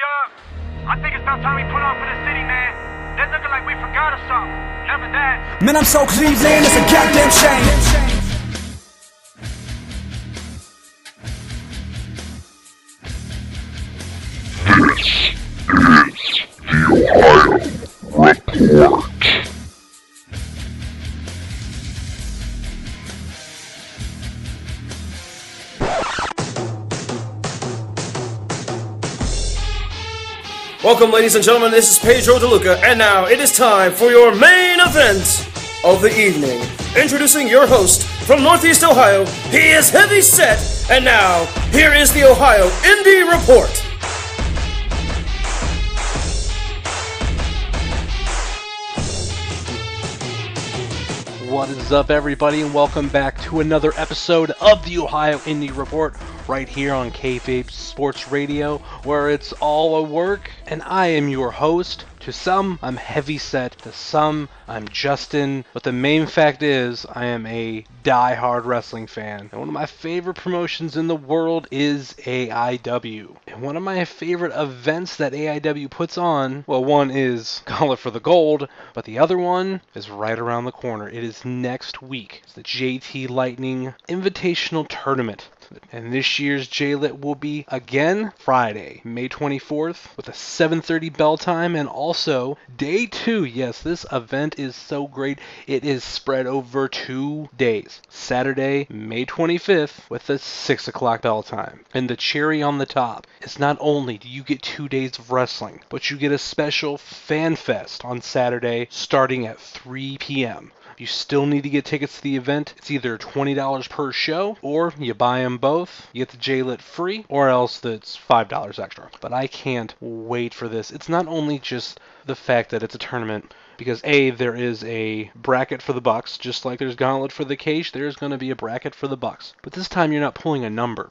I think it's about time we put on for the city, man. They're like we forgot or something. Man, I'm so Cleveland, it's a goddamn shame. Welcome, ladies and gentlemen. This is Pedro DeLuca, and now it is time for your main event of the evening. Introducing your host from Northeast Ohio, he is heavy set, and now here is the Ohio Indie Report. What is up, everybody, and welcome back to another episode of the Ohio Indie Report right here on Kayfabe Sports Radio, where it's all a work, and I am your host. To some, I'm heavy set. To some, I'm Justin. But the main fact is, I am a die-hard wrestling fan. And one of my favorite promotions in the world is AIW. And one of my favorite events that AIW puts on, well, one is Gauntlet for the Gold, but the other one is right around the corner. It is next week. It's the JT Lightning Invitational Tournament. And this year's JLIT will be again Friday, May 24th, with a 7:30 bell time, and also day two. Yes, this event is so great. It is spread over two days. Saturday, May 25th, with a 6 o'clock bell time. And the cherry on the top is not only do you get two days of wrestling, but you get a special fan fest on Saturday starting at 3 p.m. You still need to get tickets to the event. It's either $20 per show, or you buy them both, you get the JLIT free, or else it's $5 extra. But I can't wait for this. It's not only just the fact that it's a tournament, because A, there is a bracket for the Bucks, just like there's Gauntlet for the Cage, there's going to be a bracket for the Bucks. But this time you're not pulling a number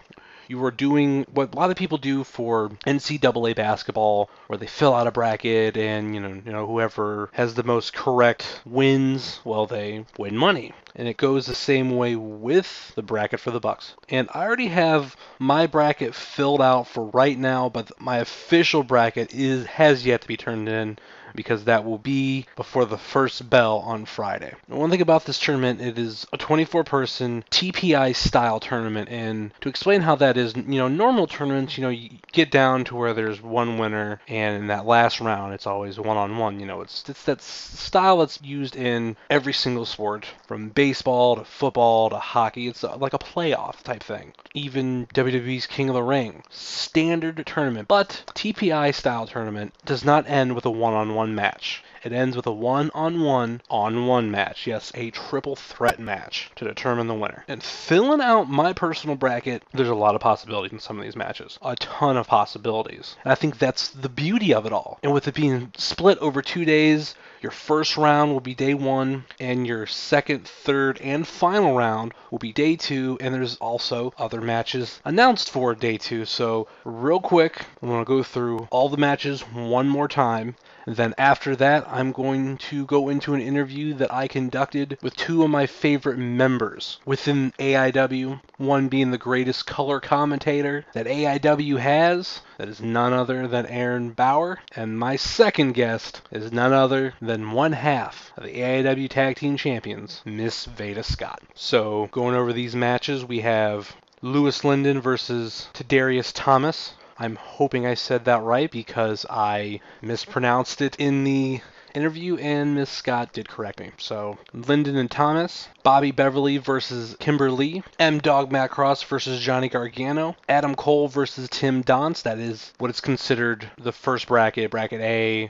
you are doing what a lot of people do for NCAA basketball, where they fill out a bracket and you know you know whoever has the most correct wins, well they win money. And it goes the same way with the bracket for the Bucks. And I already have my bracket filled out for right now, but my official bracket is has yet to be turned in because that will be before the first bell on Friday. And one thing about this tournament, it is a 24 person TPI style tournament. And to explain how that is, you know, normal tournaments, you know, you get down to where there's one winner, and in that last round, it's always one on one. You know, it's, it's that style that's used in every single sport, from baseball to football to hockey. It's uh, like a playoff type thing. Even WWE's King of the Ring, standard tournament. But TPI style tournament does not end with a one on one match. It ends with a one on one on one match. Yes, a triple threat match to determine the winner. And filling out my personal bracket, there's a lot of possibilities in some of these matches. A ton of possibilities. And I think that's the beauty of it all. And with it being split over two days, your first round will be day one, and your second, third, and final round will be day two, and there's also other matches announced for day two. So, real quick, I'm going to go through all the matches one more time. Then after that, I'm going to go into an interview that I conducted with two of my favorite members within AIW, one being the greatest color commentator that AIW has, that is none other than Aaron Bauer, and my second guest is none other than one half of the AIW Tag Team Champions, Miss Veda Scott. So, going over these matches, we have Louis Lyndon versus Tadarius Thomas. I'm hoping I said that right because I mispronounced it in the interview and Miss Scott did correct me. So Lyndon and Thomas, Bobby Beverly versus Kimber Lee, M Dog Matt Cross versus Johnny Gargano, Adam Cole versus Tim Donst. That is what is considered the first bracket, bracket A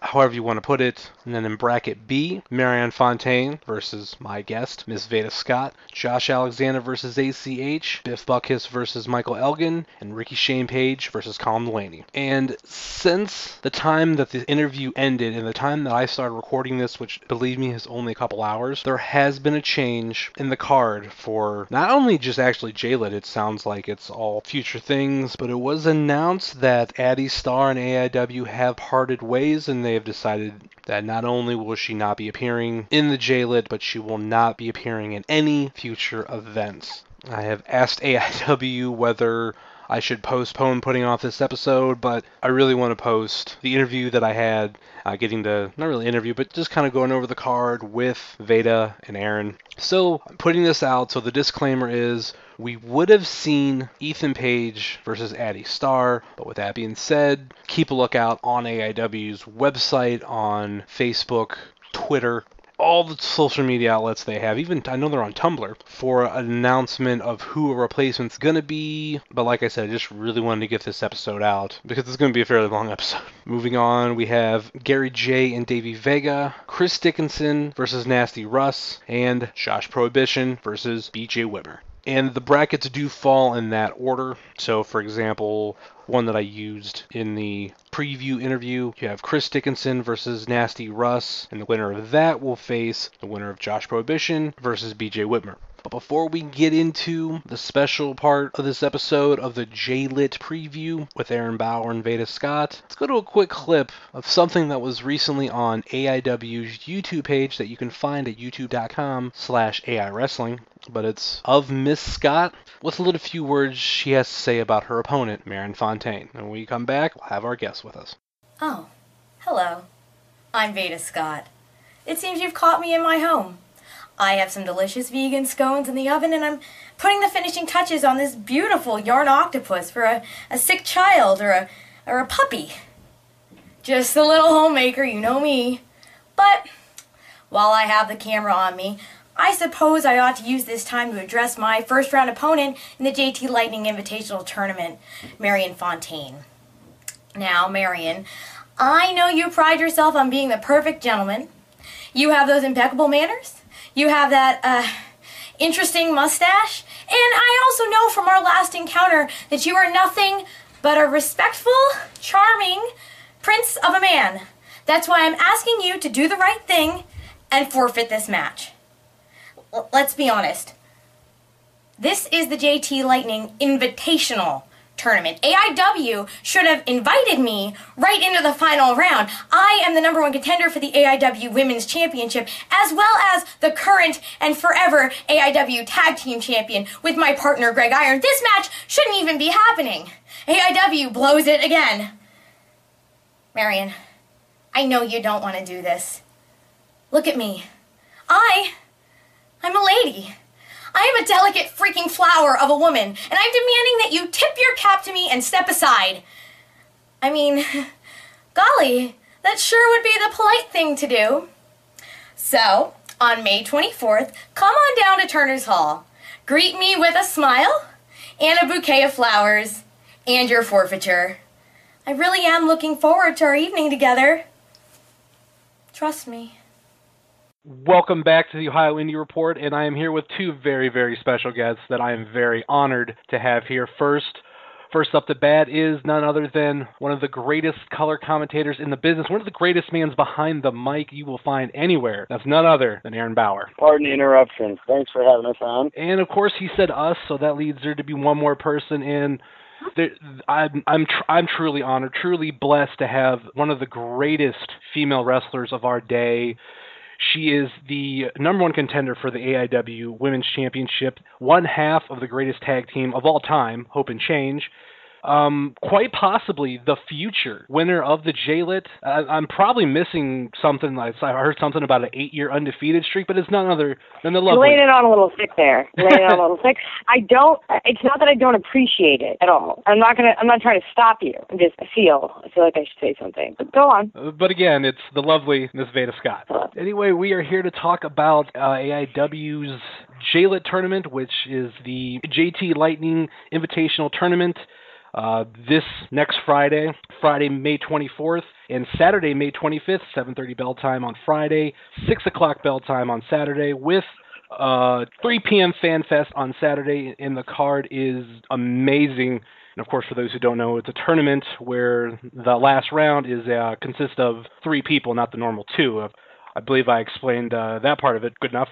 however you want to put it. And then in bracket B, Marion Fontaine versus my guest, Miss Veda Scott, Josh Alexander versus ACH, Biff Busick versus Michael Elgin, and Ricky Shane Page versus Colin Delaney. And since the time that the interview ended and the time that I started recording this, which believe me is only a couple hours, there has been a change in the card for not only just actually JLIT, it sounds like it's all future things, but it was announced that Addie Starr and AIW have parted ways and they have decided that not only will she not be appearing in the JLIT, but she will not be appearing in any future events. I have asked AIW whether I should postpone putting off this episode, but I really want to post the interview that I had, uh, getting to not really interview, but just kind of going over the card with Veda and Aaron. So I'm putting this out. So the disclaimer is we would have seen Ethan Page versus Addy Starr, but with that being said, keep a lookout on AIW's website, on Facebook, Twitter, all the social media outlets they have. Even I know they're on Tumblr for an announcement of who a replacement's gonna be. But like I said, I just really wanted to get this episode out because it's gonna be a fairly long episode. Moving on, we have Gary Jay and Davey Vega, Chris Dickinson versus Nasty Russ, and Josh Prohibition versus BJ Whitmer. And the brackets do fall in that order. So, for example, one that I used in the preview interview, you have Chris Dickinson versus Nasty Russ, and the winner of that will face the winner of Josh Prohibition versus BJ Whitmer. But before we get into the special part of this episode of the J-Lit preview with Aaron Bauer and Veda Scott, let's go to a quick clip of something that was recently on AIW's YouTube page that you can find at youtube.com slash AI Wrestling. But it's of Miss Scott with a little few words she has to say about her opponent, Marion Fontaine. And when we come back, we'll have our guest with us. Oh, hello. I'm Veda Scott. It seems you've caught me in my home. I have some delicious vegan scones in the oven, and I'm putting the finishing touches on this beautiful yarn octopus for a, a sick child or a, or a puppy. Just a little homemaker, you know me. But while I have the camera on me, I suppose I ought to use this time to address my first round opponent in the JT Lightning Invitational Tournament, Marion Fontaine. Now, Marion, I know you pride yourself on being the perfect gentleman. You have those impeccable manners. You have that uh, interesting mustache. And I also know from our last encounter that you are nothing but a respectful, charming prince of a man. That's why I'm asking you to do the right thing and forfeit this match. L- let's be honest. This is the JT Lightning Invitational Tournament. AIW should have invited me right into the final round. I am the number one contender for the AIW Women's Championship, as well as the current and forever AIW Tag Team Champion with my partner Greg Iron. This match shouldn't even be happening. AIW blows it again. Marion, I know you don't want to do this. Look at me. I I'm a lady. I am a delicate freaking flower of a woman, and I'm demanding that you tip your cap to me and step aside. I mean, golly, that sure would be the polite thing to do. So, on May 24th, come on down to Turner's Hall. Greet me with a smile and a bouquet of flowers and your forfeiture. I really am looking forward to our evening together. Trust me. Welcome back to the Ohio Indie Report, and I am here with two very, very special guests that I am very honored to have here. First, first up to bat is none other than one of the greatest color commentators in the business, one of the greatest mans behind the mic you will find anywhere. That's none other than Aaron Bauer. Pardon the interruption. Thanks for having us on. And of course, he said us, so that leads there to be one more person in. There, I'm I'm tr- I'm truly honored, truly blessed to have one of the greatest female wrestlers of our day. She is the number one contender for the AIW Women's Championship, one half of the greatest tag team of all time, Hope and Change. Um, quite possibly the future winner of the J-Lit. Uh, I'm probably missing something. Like, I heard something about an eight-year undefeated streak, but it's none other than the You're lovely. laying it on a little thick there. Laying it on a little thick. I don't. It's not that I don't appreciate it at all. I'm not gonna. I'm not trying to stop you. I'm just. I feel. I feel like I should say something. But go on. Uh, But again, it's the lovely Miss Veda Scott. Hello. Anyway, we are here to talk about uh, AIW's J-Lit tournament, which is the JT Lightning Invitational Tournament. Uh, this next Friday, Friday, May 24th, and Saturday, May 25th, 7:30 bell time on Friday, 6 o'clock bell time on Saturday, with uh, 3 p.m. Fan Fest on Saturday. And the card is amazing. And of course, for those who don't know, it's a tournament where the last round is uh, consists of three people, not the normal two. Uh, I believe I explained uh, that part of it good enough.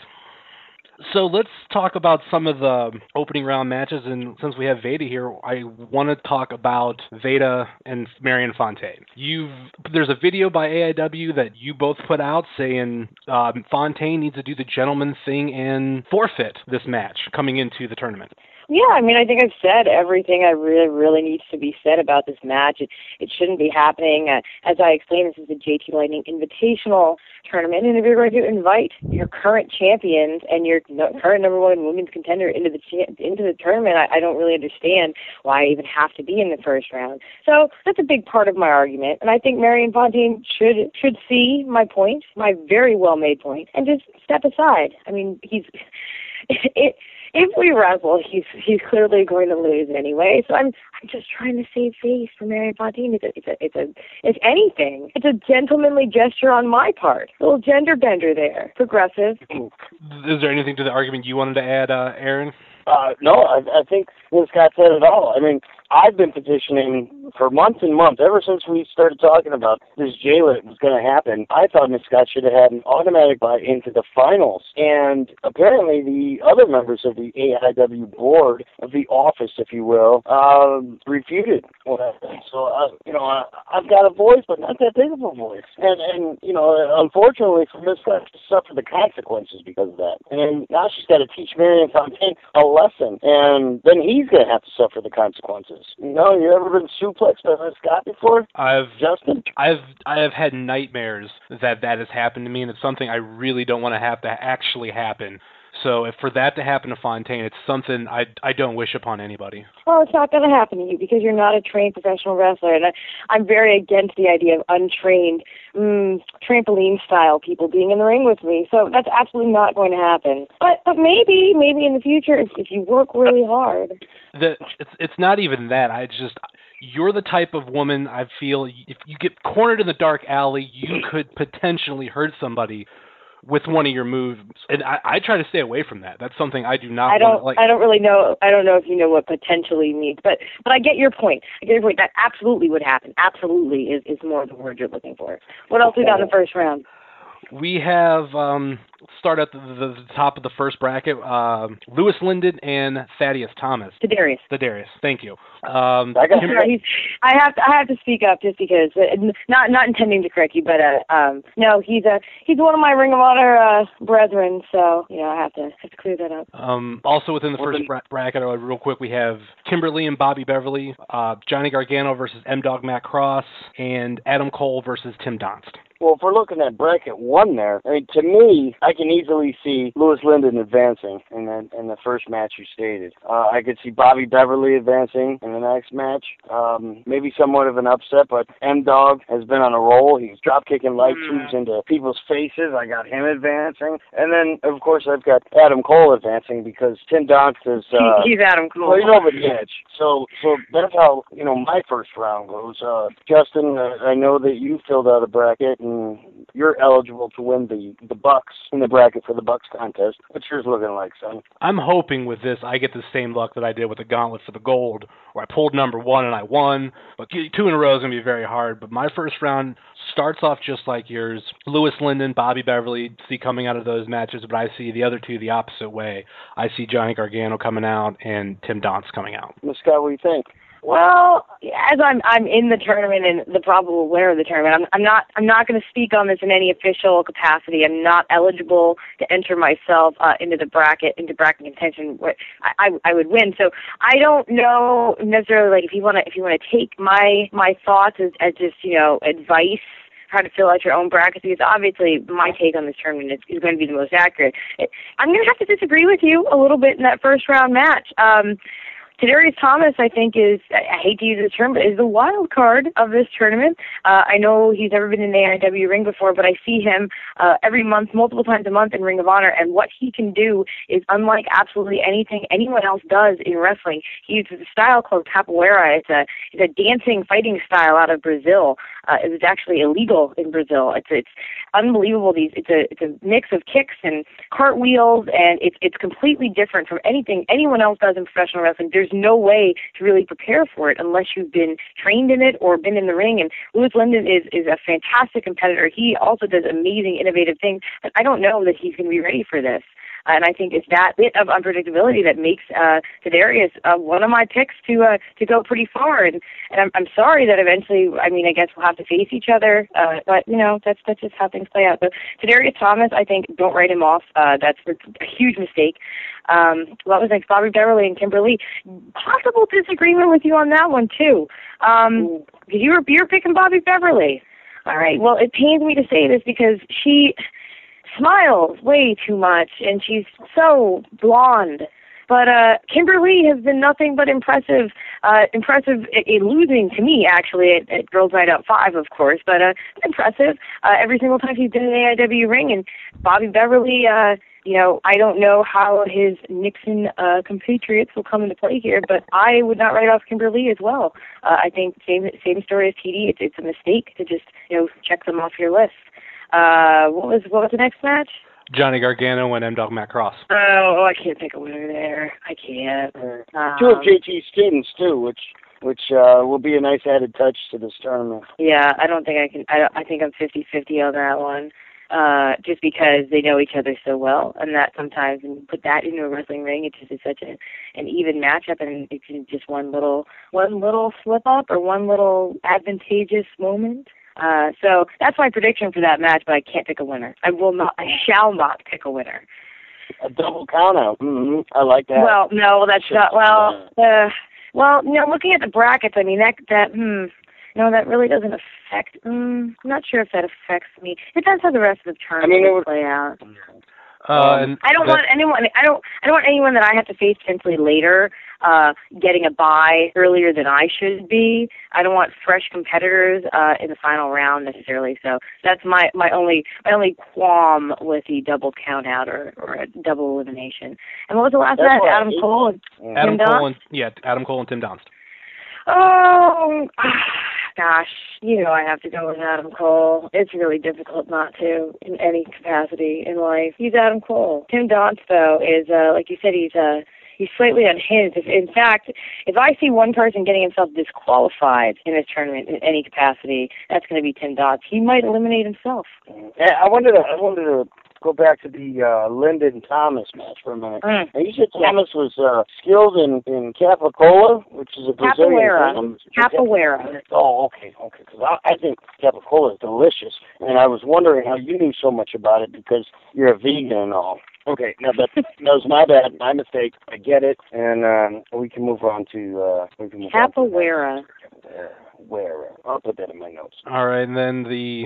So let's talk about some of the opening round matches. And since we have Veda here, I want to talk about Veda and Marion Fontaine. You've there's a video by AIW that you both put out saying um, Fontaine needs to do the gentleman thing and forfeit this match coming into the tournament. Yeah, I mean, I think I've said everything I really, really needs to be said about this match. It, it shouldn't be happening. Uh, as I explained, this is the JT Lightning Invitational tournament, and if you're going to invite your current champions and your no, current number one women's contender into the cha- into the tournament, I, I don't really understand why I even have to be in the first round. So that's a big part of my argument, and I think Marion Fontaine should should see my point, my very well made point, and just step aside. I mean, he's it if we wrestle, he's he's clearly going to lose anyway. So I'm I'm just trying to save face for Mary Fontaine. It's a it's a it's a it's anything. It's a gentlemanly gesture on my part. A little gender bender there. Progressive. Is there anything to the argument you wanted to add, uh, Aaron? Uh, no, I, I think Scott said it all. I mean, I've been petitioning for months and months, ever since we started talking about this J-Lit was going to happen. I thought Miss Scott should have had an automatic buy into the finals. And apparently the other members of the AIW board, of the office, if you will, um, refuted what happened. So, uh, you know, I, I've got a voice, but not that big of a voice. And, and you know, unfortunately for Miss Scott to suffer the consequences because of that. And now she's got to teach Marion Fontaine a lesson. And then he's going to have to suffer the consequences. You know, you ever been suplexed by Miss Scott before? I've Justin? I've I have had nightmares that that has happened to me, and it's something I really don't want to have to actually happen. So if for that to happen to Fontaine, it's something I I don't wish upon anybody. Well, it's not going to happen to you because you're not a trained professional wrestler, and I, I'm very against the idea of untrained, mm, trampoline style people being in the ring with me. So that's absolutely not going to happen. But but maybe maybe in the future if, if you work really hard. The it's it's not even that. I just you're the type of woman I feel if you get cornered in the dark alley, you could potentially hurt somebody with one of your moves, and I, I try to stay away from that. That's something I do not I don't. Like, I don't really know I don't know if you know what potentially means, but but I get your point. I get your point. That absolutely would happen. Absolutely is is more the word you're looking for. What else we got in the first round? we have um, start at the, the, the top of the first bracket. Um, Louis Lyndon and Thaddeus Thomas. To Darius. The Darius. Thank you. Um, I got Kim- Sorry, he's, I have to I have to speak up just because uh, not not intending to correct you, but uh, um, no, he's a he's one of my Ring of Honor uh, brethren, so you know I have to have to clear that up. Um, also within the first bra- bracket, uh, real quick, we have Kimber Lee and Bobby Beverly, uh, Johnny Gargano versus M Dog Matt Cross, and Adam Cole versus Tim Donst. Well, if we're looking at bracket one there, I mean, to me, I can easily see Louis Lyndon advancing in the, in the first match you stated. Uh, I could see Bobby Beverly advancing in the next match. Um, maybe somewhat of an upset, but M Dog has been on a roll. He's drop kicking light tubes into people's faces. I got him advancing. And then, of course, I've got Adam Cole advancing because Tim Donst is. Uh, he's Adam Cole. well, you know, but edge. So, so that's how you know my first round goes. Uh, Justin, uh, I know that you filled out a bracket and you're eligible to win the the Bucks in the bracket for the Bucks contest. What's yours looking like, son? I'm hoping with this I get the same luck that I did with the Gauntlet for the Gold, where I pulled number one and I won. But two in a row is going to be very hard. But my first round starts off just like yours. Louis Lyndon, Bobby Beverly, see coming out of those matches, but I see the other two the opposite way. I see Johnny Gargano coming out and Tim Donst coming out. Scott, what do you think? Well, as I'm I'm in the tournament and the probable winner of the tournament, I'm I'm not I'm not going to speak on this in any official capacity. I'm not eligible to enter myself uh, into the bracket into bracket contention. Where I, I I would win. So I don't know necessarily like if you want to if you want to take my my thoughts as as just you know advice how to fill out your own brackets because obviously my take on this tournament is, is going to be the most accurate. I'm going to have to disagree with you a little bit in that first round match. Um, Tadarius Thomas, I think, is I hate to use this term, but is the wild card of this tournament. Uh, I know he's never been in the AIW ring before, but I see him uh, every month, multiple times a month in Ring of Honor, and what he can do is unlike absolutely anything anyone else does in wrestling. He uses a style called capoeira. It's a it's a dancing fighting style out of Brazil. Uh, it's actually illegal in Brazil. It's it's unbelievable. These it's a it's a mix of kicks and cartwheels, and it's it's completely different from anything anyone else does in professional wrestling. There's no way to really prepare for it unless you've been trained in it or been in the ring. And Louis Lyndon is is a fantastic competitor. He also does amazing, innovative things. I don't know that he's going to be ready for this. And I think it's that bit of unpredictability that makes uh, Tadarius uh, one of my picks to uh, to go pretty far. And and I'm I'm sorry that eventually, I mean, I guess we'll have to face each other, uh, but you know that's that's just how things play out. So Tadarius Thomas, I think, don't write him off. Uh, that's a huge mistake. Um, what was next? Bobby Beverly and Kimber Lee. Possible disagreement with you on that one too. Um, you were you're picking Bobby Beverly. All right. Well, it pains me to say this because she smiles way too much and she's so blonde. But uh Kimber Lee has been nothing but impressive uh impressive in losing to me actually at, at Girls Night Out five of course, but uh impressive uh every single time she's been in the AIW ring and Bobby Beverly uh you know, I don't know how his Nixon uh, compatriots will come into play here, but I would not write off Kimber Lee as well. Uh, I think same same story as TD. It's it's a mistake to just you know check them off your list. Uh, what was what was the next match? Johnny Gargano and M Dog Matt Cross. Oh, I can't pick a winner there. I can't. Um, Two of JT's students too, which which uh, will be a nice added touch to this tournament. Yeah, I don't think I can. I I think I'm fifty fifty on that one. Uh, just because they know each other so well, and that sometimes when you put that into a wrestling ring, it just is such a, an even matchup, and it can just one little one little slip up or one little advantageous moment. Uh, so that's my prediction for that match, but I can't pick a winner. I will not. I shall not pick a winner. A double count out. Mm-hmm. I like that. Well, no, that's not. Well, uh, well, no. Looking at the brackets, I mean that that hmm. No, that really doesn't affect. Um, I'm not sure if that affects me. It depends how the rest of the tournament I mean, would- play out. Uh, and I don't that- want anyone. I don't. I don't want anyone that I have to face potentially later, uh, getting a bye earlier than I should be. I don't want fresh competitors uh, in the final round necessarily. So that's my my only my only qualm with the double count out or or a double elimination. And what was the last That's match? Adam Cole and Adam Tim Cole Donst? and yeah, Adam Cole and Tim Donst. Oh, gosh, you know I have to go with Adam Cole. It's really difficult not to in any capacity in life. He's Adam Cole. Tim Donst, though, is uh, like you said, he's uh, he's slightly unhinged. If, in fact, if I see one person getting himself disqualified in this tournament in any capacity, that's going to be Tim Donst. He might eliminate himself. I wanted to I wanted to go back to the uh, Lyndon Thomas match for a minute. Mm. Now, you said Thomas was uh, skilled in in Capicola, which is a Brazilian Capoeira. Capoeira. Oh, okay, okay. Because I, I think capicola is delicious, and I was wondering how you knew so much about it because you're a vegan and all. Okay, no, that that was my bad, my mistake. I get it, and um, we can move on to uh, we can move on to- Capoeira. Where I'll put that in my notes. All right, and then the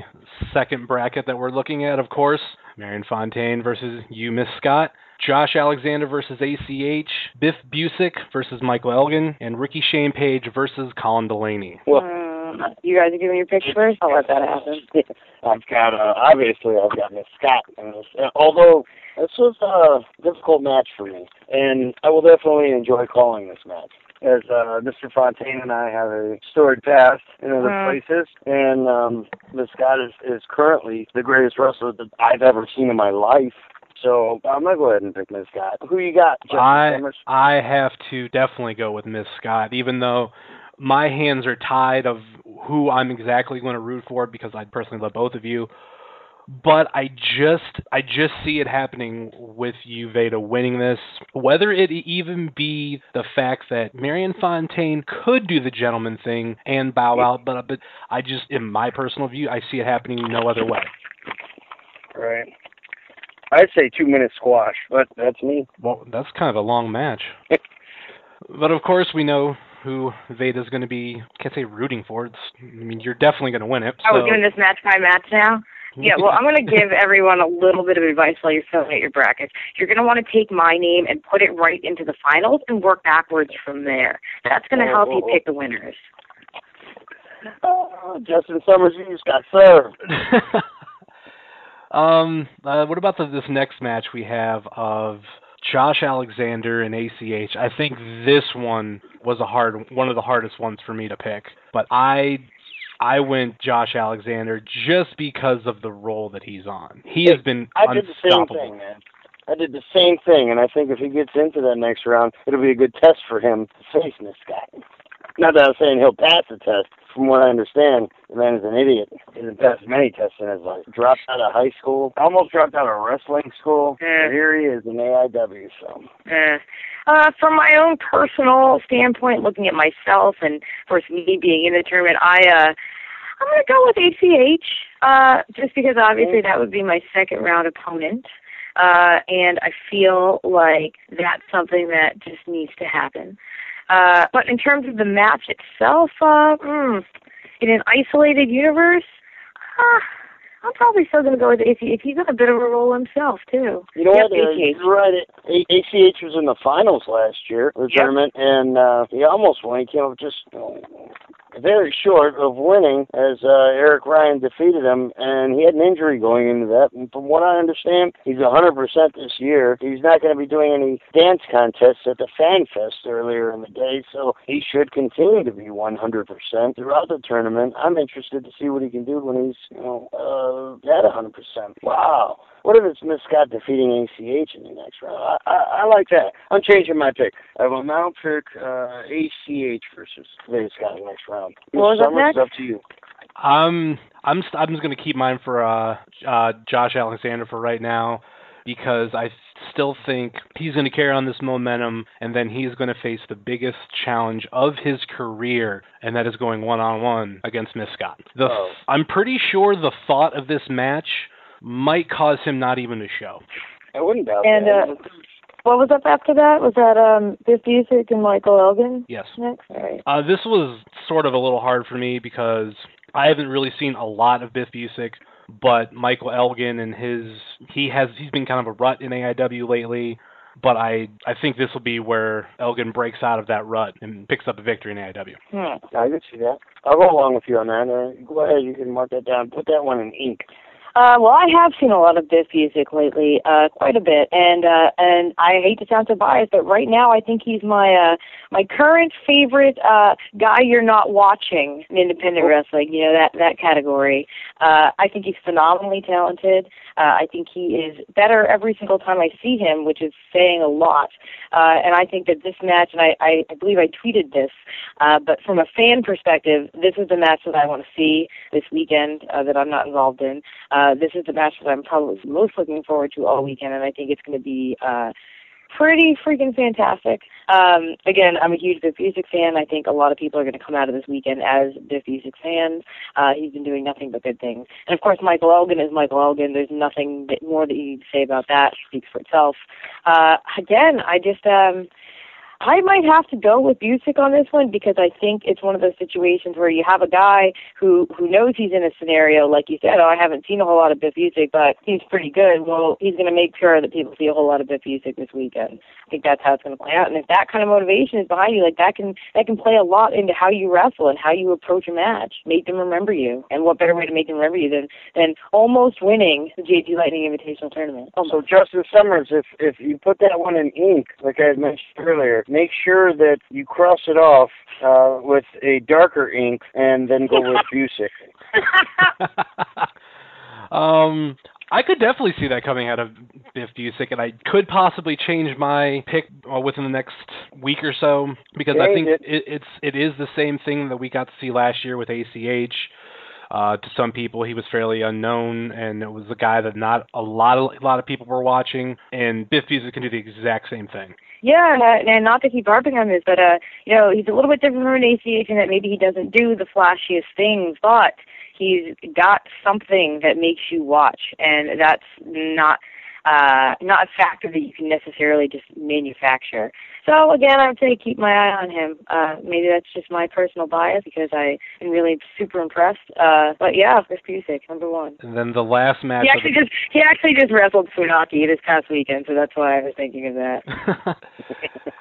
second bracket that we're looking at, of course, Marion Fontaine versus you, Miss Scott. Josh Alexander versus ACH, Biff Busick versus Michael Elgin, and Ricky Shane Page versus Colin Delaney. Well, Um, you guys are giving your picks first? I'll let that happen. I've got uh, obviously I've got Miss Scott in this. Uh, although this was a difficult match for me, and I will definitely enjoy calling this match. As uh, Mr. Fontaine and I have a storied past in other Mm. places, and um, Miss Scott is, is currently the greatest wrestler that I've ever seen in my life. So I'm gonna go ahead and pick Miss Scott. Who you got? Justin I Summers? I have to definitely go with Miss Scott, even though my hands are tied of who I'm exactly going to root for because I personally love both of you. But I just I just see it happening with you, Veda, winning this. Whether it even be the fact that Marion Fontaine could do the gentleman thing and bow out, but but I just, in my personal view, I see it happening no other way. Right. I'd say two minute squash, but that's me. Well, that's kind of a long match. but of course, we know who Veda's going to be. Can't say rooting for. It's, I mean, you're definitely going to win it. Are we so- doing this match by match now? Yeah, well, I'm going to give everyone a little bit of advice while you're filling out your brackets. You're going to want to take my name and put it right into the finals and work backwards from there. That's going to help you pick the winners. Oh, Justin Summers, you just got served. um, uh, what about the, this next match we have of Josh Alexander and ACH? I think this one was a hard, one of the hardest ones for me to pick. But I, I went Josh Alexander just because of the role that he's on. He has been I did the same thing, man. I did the same thing, and I think if he gets into that next round, it'll be a good test for him to face this guy. Not that I'm saying he'll pass the test, from what I understand, the man is an idiot. He hasn't passed many tests in his life. Dropped out of high school, almost dropped out of wrestling school. Yeah. Here he is in AIW. So Eh. Uh, from my own personal standpoint, looking at myself and of course me being in the tournament, I uh I'm gonna go with ACH, uh, just because obviously that would be my second round opponent. Uh, and I feel like that's something that just needs to happen. Uh, but in terms of the match itself, uh, mm, in an isolated universe, uh, I'm probably still going to go with AC. ACH. He's on a bit of a roll himself, too. you know Yep, what? Uh, ACH. you're right. ACH was in the finals last year, the Yep. tournament, and uh, he almost won. He came up just uh, very short of winning as uh, Eric Ryan defeated him, and he had an injury going into that. And from what I understand, he's 100% this year. He's not going to be doing any dance contests at the Fan Fest earlier in the day, so he should continue to be 100% throughout the tournament. I'm interested to see what he can do when he's, you know, uh, at 100%. Wow. What if it's Miss Scott defeating ACH in the next round? I, I, I like that. I'm changing my pick. I will now pick uh, ACH versus Miss Scott in the next round. What was Miss up next? it's up to you. Um, I'm st- I'm just gonna keep mine for uh, uh, Josh Alexander for right now because I still think he's gonna carry on this momentum, and then he's gonna face the biggest challenge of his career, and that is going one on one against Miss Scott. The Oh. I'm pretty sure the thought of this match might cause him not even to show. I wouldn't doubt And, that. uh, What was up after that? Was that um Biff Busick and Michael Elgin Yes. next? All right. Uh, this was sort of a little hard for me because I haven't really seen a lot of Biff Busick, but Michael Elgin and his he has he's been kind of a rut in AIW lately. But I I think this will be where Elgin breaks out of that rut and picks up a victory in AIW. Hmm. I can see that. I'll go along with you on that. Uh, go ahead. You can mark that down. Put that one in ink. Uh, well, I have seen a lot of Biff Busick lately, uh, quite a bit, and uh, and I hate to sound so biased, but right now I think he's my uh, my current favorite uh, guy you're not watching in independent wrestling. You know that that category. Uh, I think he's phenomenally talented. Uh, I think he is better every single time I see him, which is saying a lot. Uh, and I think that this match, and I, I, I believe I tweeted this, uh, but from a fan perspective, this is the match that I want to see this weekend uh, that I'm not involved in. Uh, this is the match that I'm probably most looking forward to all weekend, and I think it's going to be uh, pretty freaking fantastic. Um, again, I'm a huge Biff Busick fan. I think a lot of people are going to come out of this weekend as Biff Busick fans. Uh, he's been doing nothing but good things. And of course, Michael Elgin is Michael Elgin. There's nothing that, more that you say about that. It speaks for itself. Uh, again, I just, um, I might have to go with Busick on this one because I think it's one of those situations where you have a guy who who knows he's in a scenario like you said. Oh, I haven't seen a whole lot of Biff Busick, but he's pretty good. Well, he's going to make sure that people see a whole lot of Biff Busick this weekend. I think that's how it's going to play out. And if that kind of motivation is behind you, like that can that can play a lot into how you wrestle and how you approach a match. Make them remember you. And what better way to make them remember you than than almost winning the JT Lightning Invitational Tournament? So Almost. Justin Summers, if if you put that one in ink, like I had mentioned earlier, make sure that you cross it off uh, with a darker ink, and then go with Busick. um, I could definitely see that coming out of Biff Busick, and I could possibly change my pick uh, within the next week or so because I think Change it, it's it is the same thing that we got to see last year with ACH. Uh, to some people, he was fairly unknown, and it was a guy that not a lot of a lot of people were watching. And Biff Busick can do the exact same thing. Yeah, and, uh, and not to keep harping on this, but uh, you know, he's a little bit different from an ACH in that maybe he doesn't do the flashiest things, but he's got something that makes you watch, and that's not uh not a factor that you can necessarily just manufacture. So again, I would say keep my eye on him. Uh maybe that's just my personal bias because I am really super impressed. Uh but yeah, Chris Busick, number one. And then the last match. He actually just he actually just wrestled Funaki this past weekend, so that's why I was thinking of that. the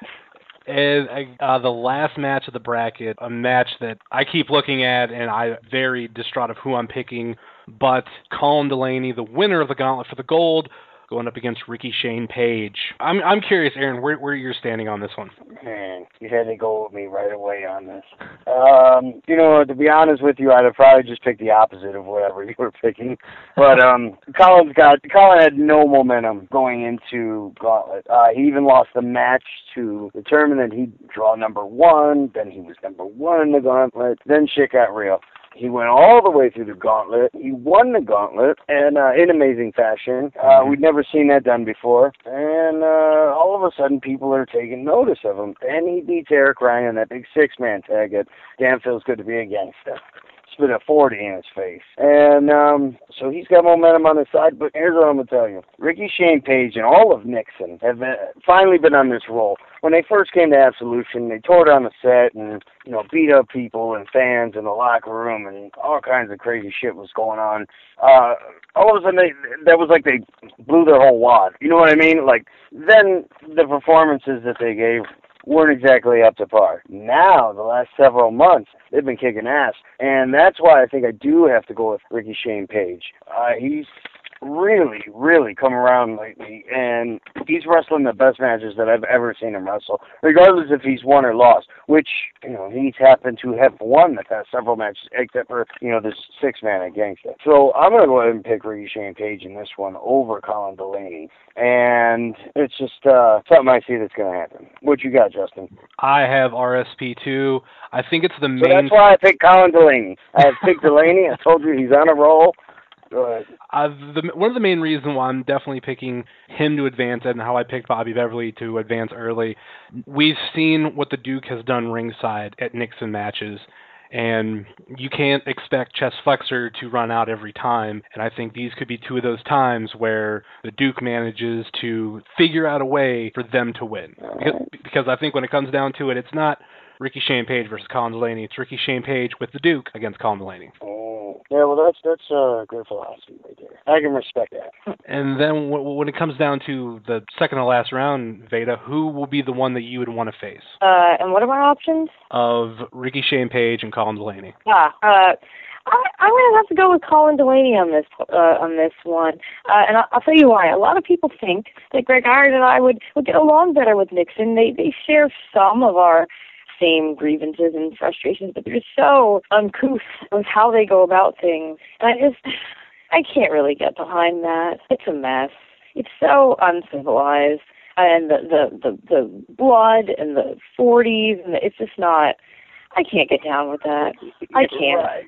and uh, the last match of the bracket, a match that I keep looking at, and I'm very distraught of who I'm picking. But Colin Delaney, the winner of the Gauntlet for the Gold, going up against Ricky Shane Page. I'm I'm curious, Aaron, where where you're standing on this one. Man, you had to go with me right away on this. Um, you know, to be honest with you, I'd have probably just picked the opposite of whatever you were picking. But um, Colin's got Colin had no momentum going into Gauntlet. Uh, he even lost the match to determine that he'd draw number one. Then he was number one in the Gauntlet. Then shit got real. He went all the way through the gauntlet. He won the gauntlet, and uh, in amazing fashion. Uh, we'd never seen that done before. And uh, all of a sudden, people are taking notice of him. And he beats Eric Ryan in that big six-man tag at Damn Feels Good to Be a Gangsta. A 40 in his face. And um, so he's got momentum on his side. But here's what I'm going to tell you. Ricky Shane Page and all of Nixon have been, finally been on this roll. When they first came to Absolution, they tore down the set and, you know, beat up people and fans in the locker room and all kinds of crazy shit was going on. Uh, all of a sudden, they, that was like they blew their whole wad. You know what I mean? Like, then the performances that they gave weren't exactly up to par. Now, the last several months, they've been kicking ass, and that's why I think I do have to go with Ricky Shane Page. Uh, he's really, really come around lately, and he's wrestling the best matches that I've ever seen him wrestle, regardless if he's won or lost. Which you know he's happened to have won the past several matches, except for you know this six man at Gangsta. So I'm gonna go ahead and pick Ricky Shane Page in this one over Colin Delaney, and it's just uh, something I see that's gonna happen. What you got, Justin? I have RSP two. I think it's the So main. that's why I picked Colin Delaney. I have picked Delaney. I told you he's on a roll. Uh, the, one of the main reasons why I'm definitely picking him to advance and how I picked Bobby Beverly to advance early, we've seen what the Duke has done ringside at Nixon matches, and you can't expect Chess Flexor to run out every time. And I think these could be two of those times where the Duke manages to figure out a way for them to win. Because, because I think when it comes down to it, it's not Ricky Shane Page versus Colin Delaney. It's Ricky Shane Page with the Duke against Colin Delaney. Oh, yeah. Well, that's that's uh, good philosophy right there. I can respect that. And then w- when it comes down to the second to last round, Veda, who will be the one that you would want to face Uh, and what are my options? of Ricky Shane Page and Colin Delaney? Ah, uh, I, I'm gonna have to go with Colin Delaney on this uh, on this one, uh, and I'll, I'll tell you why. A lot of people think that Greg Iron and I would would get along better with Nixon. They they share some of our same grievances and frustrations, but they're so uncouth with how they go about things. And I just I can't really get behind that. It's a mess. It's so uncivilized. And the the the, the blood and the 40s and the, it's just not. I can't get down with that. I can't. Right.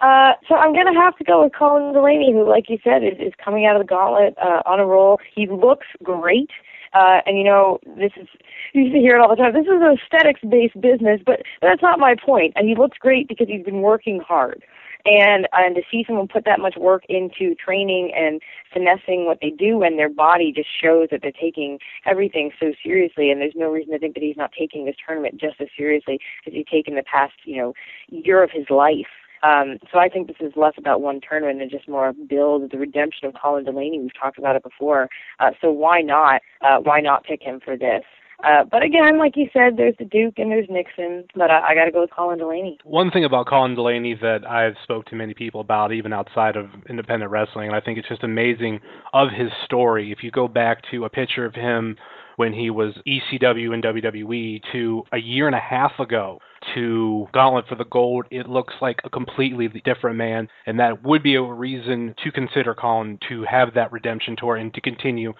Uh, so I'm gonna have to go with Colin Delaney, who, like you said, is, is coming out of the gauntlet uh, on a roll. He looks great. Uh, and you know, this is you hear it all the time. This is an aesthetics based business, but that's not my point. And he looks great because he's been working hard. And and to see someone put that much work into training and finessing what they do and their body just shows that they're taking everything so seriously and there's no reason to think that he's not taking this tournament just as seriously as he's taken the past, you know, year of his life. Um, so I think this is less about one tournament and just more build the redemption of Colin Delaney. We've talked about it before. Uh, so why not? Uh, why not pick him for this? Uh, but again, like you said, there's the Duke and there's Nixon, but I, I got to go with Colin Delaney. One thing about Colin Delaney that I've spoke to many people about, even outside of independent wrestling, and I think it's just amazing of his story. If you go back to a picture of him when he was ECW and WWE to a year and a half ago to Gauntlet for the Gold, it looks like a completely different man, and that would be a reason to consider Colin to have that redemption tour and to continue.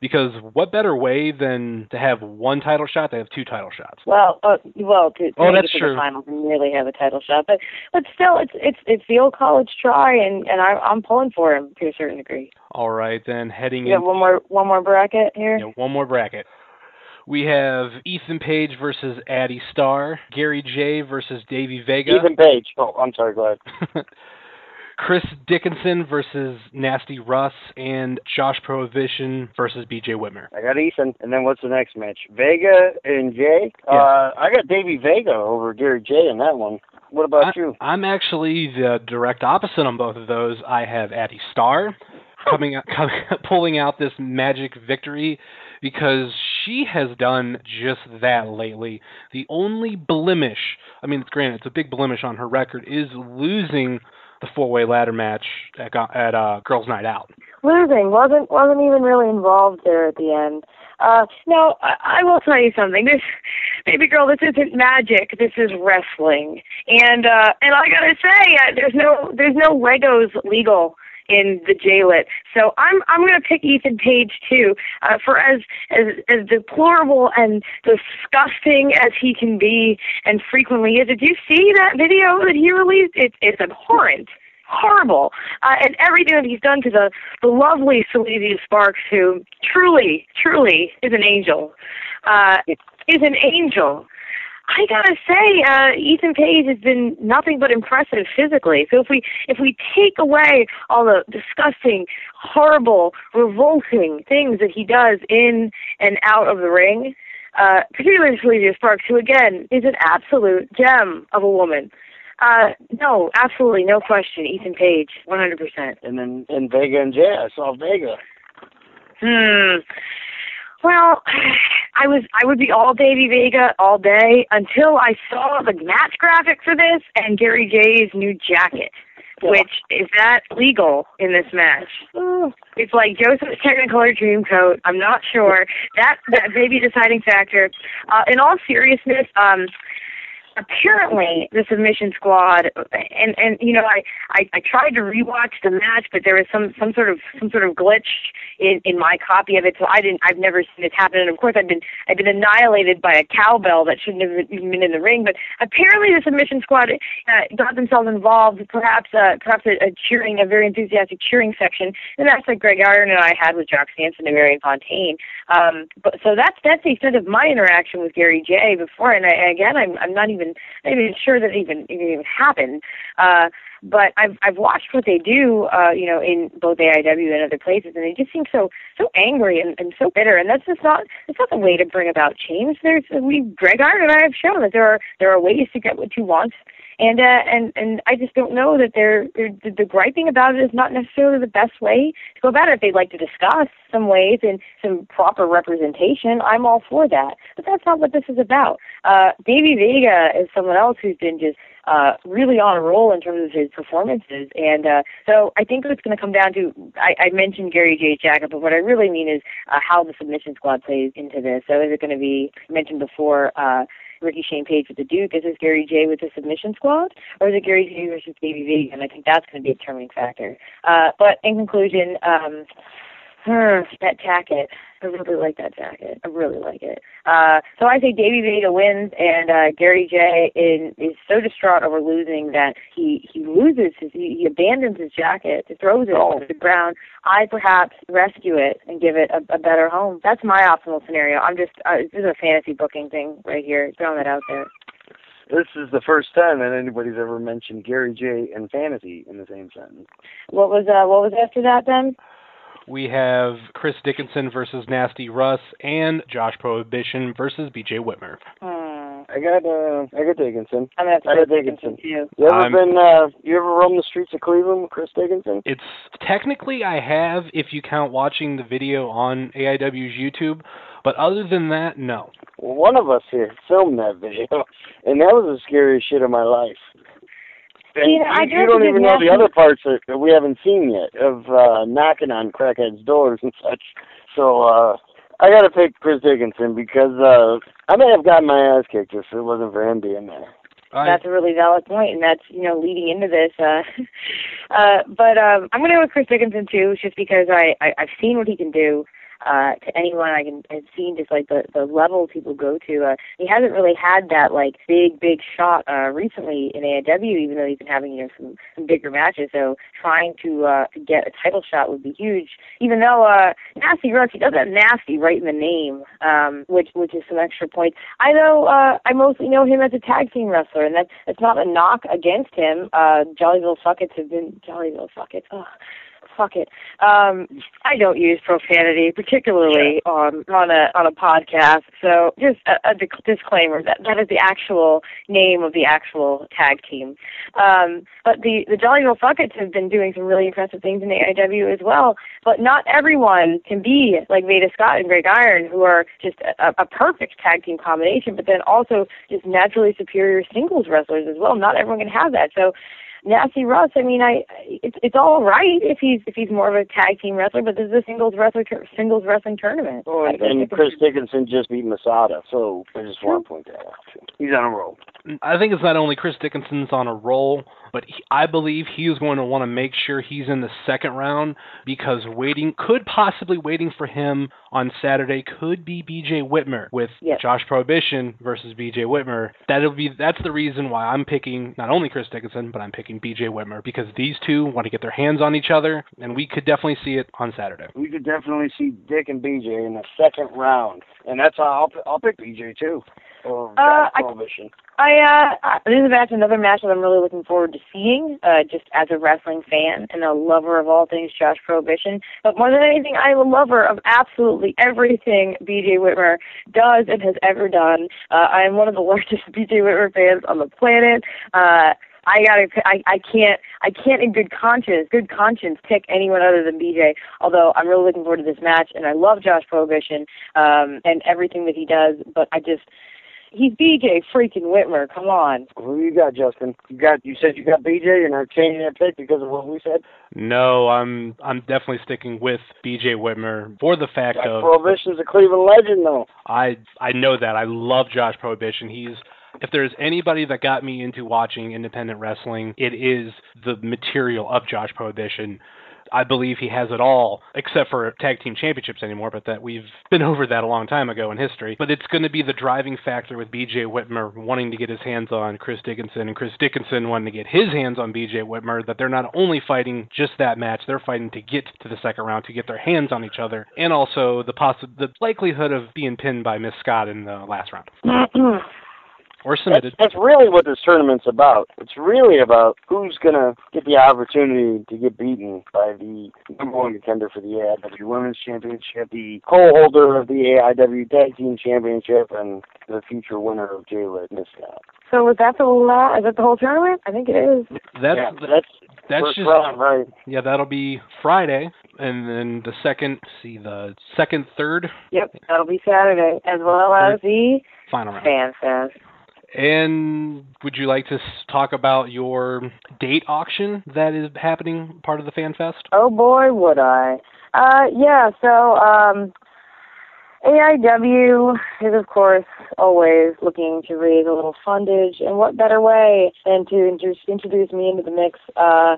Because what better way than to have one title shot to have two title shots? Well, uh, well, to, to Oh, make that's it to true. the finals and really have a title shot, but but still, it's it's it's the old college try, and and I, I'm pulling for him to a certain degree. All right, then heading You in one more one more bracket here. you know, one more bracket. We have Ethan Page versus Addie Starr, Gary Jay versus Davey Vega, Ethan Page. Oh, I'm sorry. Go ahead. Chris Dickinson versus Nasty Russ, and Josh Prohibition versus BJ Whitmer. I got Ethan, and then what's the next match? Vega and Jay. Yeah. Uh, I got Davey Vega over Gary Jay in that one. What about you? I'm actually the direct opposite on both of those. I have Addie Starr coming out, coming, pulling out this magic victory because she has done just that lately. The only blemish, I mean, it's granted, it's a big blemish on her record, is losing the four-way ladder match at, at uh, Girls Night Out. losing. wasn't wasn't even really involved there at the end. Uh, no, I, I will tell you something. This, baby girl, this isn't magic. This is wrestling. And uh, and I gotta say, uh, there's no there's no Legos legal in the JLit. So I'm I'm going to pick Ethan Page too. Uh, for as as as deplorable and disgusting as he can be, and frequently is. Did you see that video that he released? It's it's abhorrent. Horrible, uh, and everything that he's done to the the lovely Sylvia Sparks, who truly, truly is an angel, uh, is an angel. I gotta say, uh, Ethan Page has been nothing but impressive physically. So if we if we take away all the disgusting, horrible, revolting things that he does in and out of the ring, uh, particularly Felicia Sparks, who again is an absolute gem of a woman. Uh, no, absolutely, no question. Ethan Page, 100%. And then in Vega and Jay, I saw Vega. Hmm. Well, I was I would be all Davey Vega all day until I saw the match graphic for this and Gary Jay's new jacket. Which is that legal in this match? It's like Joseph's Technicolor dream coat. I'm not sure. That that may be deciding factor. Uh, in all seriousness, um, apparently the submission squad and and you know I, I i tried to rewatch the match but there was some some sort of some sort of glitch in in my copy of it so i didn't i've never seen this happen. And of course i've been i've been annihilated by a cowbell that shouldn't have even been in the ring but apparently the submission squad uh, got themselves involved perhaps uh perhaps a, a cheering a very enthusiastic cheering section. And that's like greg iron and i had with jock Sampson and marion fontaine. Um but so that's that's the extent of my interaction with gary Jay before and I, again i'm i'm not even even not even sure that even it even happened. Uh, but I've I've watched what they do, uh, you know, in both AIW and other places, and they just seem so so angry and, and so bitter. And that's just not it's not the way to bring about change. There's we Greg Iron and I have shown that there are there are ways to get what you want and uh, and and I just don't know that they're, they're the, the griping about it is not necessarily the best way to go about it. If they'd like to discuss some ways and some proper representation, I'm all for that. But that's not what this is about. Uh, Davey Vega is someone else who's been just uh, really on a roll in terms of his performances. And uh, so I think it's going to come down to I, I mentioned Gary Jay. Jacket, but what I really mean is uh, how the submission squad plays into this. So is it going to be mentioned before? Uh, Ricky Shane Page with the Duke? Is this Gary Jay with the submission squad? Or is it Gary Jay versus Baby V? And I think that's going to be a determining factor. Uh, but in conclusion, um, that jacket. I really like that jacket. I really like it. Uh, so I say Davey Vega wins, and uh, Gary Jay is, is so distraught over losing that he he loses his he, he abandons his jacket, throws it oh. to the ground. I perhaps rescue it and give it a, a better home. That's my optimal scenario. I'm just uh, this is a fantasy booking thing right here, throwing that out there. This is the first time that anybody's ever mentioned Gary Jay and fantasy in the same sentence. What was uh what was after that then? We have Chris Dickinson versus Nasty Russ and Josh Prohibition versus BJ Whitmer. Hmm. I got uh I got Dickinson. I'm gonna have to I got Dickinson. Dickinson. too. You ever I'm- been uh you ever roam the streets of Cleveland with Chris Dickinson? It's technically I have if you count watching the video on AIW's YouTube, but other than that, no. Well, one of us here filmed that video, and that was the scariest shit of my life. And Yeah, I you, you don't even know the other parts that, that we haven't seen yet of uh knocking on crackheads' doors and such. So uh I gotta pick Chris Dickinson because uh I may have gotten my ass kicked if it wasn't for him being there. I, That's a really valid point, and that's you know leading into this. Uh, uh, but um, I'm going to go with Chris Dickinson too, just because I, I I've seen what he can do. Uh, to anyone I can I've seen just like the the level people go to. Uh, he hasn't really had that like big big shot uh, recently in AIW, even though he's been having you know some, some bigger matches. So trying to uh, to get a title shot would be huge. Even though uh, Nasty Russ, he does have nasty right in the name, um, which which is some extra points. I know uh, I mostly know him as a tag team wrestler, and that's that's not a knock against him. Uh, Jollyville Fuckets have been Jollyville Fuckets. Ugh. Fuck it. Um, I don't use profanity, particularly on on a on a podcast. So just a, a dic- disclaimer that that is the actual name of the actual tag team. Um, but the the Jollyville Fuckets have been doing some really impressive things in AIW as well. But not everyone can be like Veda Scott and Greg Iron, who are just a, a perfect tag team combination. But then also just naturally superior singles wrestlers as well. Not everyone can have that. So Nasty Russ, I mean, I it's it's all right if he's if he's more of a tag team wrestler, but this is a singles wrestler singles wrestling tournament. Oh, and, and Chris Dickinson just beat Masada, so I just want to point that out. He's on a roll. I think it's not only Chris Dickinson's on a roll, but he, I believe he is going to want to make sure he's in the second round because waiting could possibly waiting for him on Saturday could be BJ Whitmer with Yes. Josh Prohibition versus BJ Whitmer. That'll be that's the reason why I'm picking not only Chris Dickinson but I'm picking BJ Whitmer because these two want to get their hands on each other and we could definitely see it on Saturday. We could definitely see Dick and BJ in the second round, and that's how I'll I'll pick BJ too. Or Uh, I- Prohibition. I uh, I- this is a match, another match that I'm really looking forward to seeing. Uh, just as a wrestling fan and a lover of all things Josh Prohibition, but more than anything, I'm a lover of absolutely everything BJ Whitmer does and has ever done. Uh, I am one of the largest BJ Whitmer fans on the planet. Uh, I gotta, I, I can't, I can't in good conscience, good conscience, pick anyone other than BJ. Although I'm really looking forward to this match, and I love Josh Prohibition um, and everything that he does. But I just, he's BJ freaking Whitmer. Come on. Who you got, Justin? You got you said you got BJ, and are changing that pick because of what we said. No, I'm I'm definitely sticking with BJ Whitmer for the fact Josh of Prohibition's a Cleveland legend, though. I I know that. I love Josh Prohibition. He's if there's anybody that got me into watching independent wrestling, it is the material of Josh Prohibition. I believe he has it all, except for tag team championships anymore, but that we've been over that a long time ago in history. But it's going to be the driving factor with BJ Whitmer wanting to get his hands on Chris Dickinson and Chris Dickinson wanting to get his hands on BJ Whitmer, that they're not only fighting just that match, they're fighting to get to the second round, to get their hands on each other, and also the possi- the likelihood of being pinned by Miss Scott in the last round. Or That's, submitted. that's really what this tournament's about. It's really about who's gonna get the opportunity to get beaten by the number one contender for the AIW Women's Championship, the co-holder of the AIW Tag Team Championship, and the future winner of J-Lit, Miss Scott. So was that the la- is that the whole tournament? I think it is. That's yeah, that's that's just round, right? Yeah, that'll be Friday, and then the second, see the second, third Yep, that'll be Saturday, as well as the final round. Fan Fest. And would you like to talk about your date auction that is happening, part of the Fan Fest? Oh boy, would I. Uh, yeah, so, um, AIW is of course always looking to raise a little fundage, and what better way than to introduce, me into the mix, uh,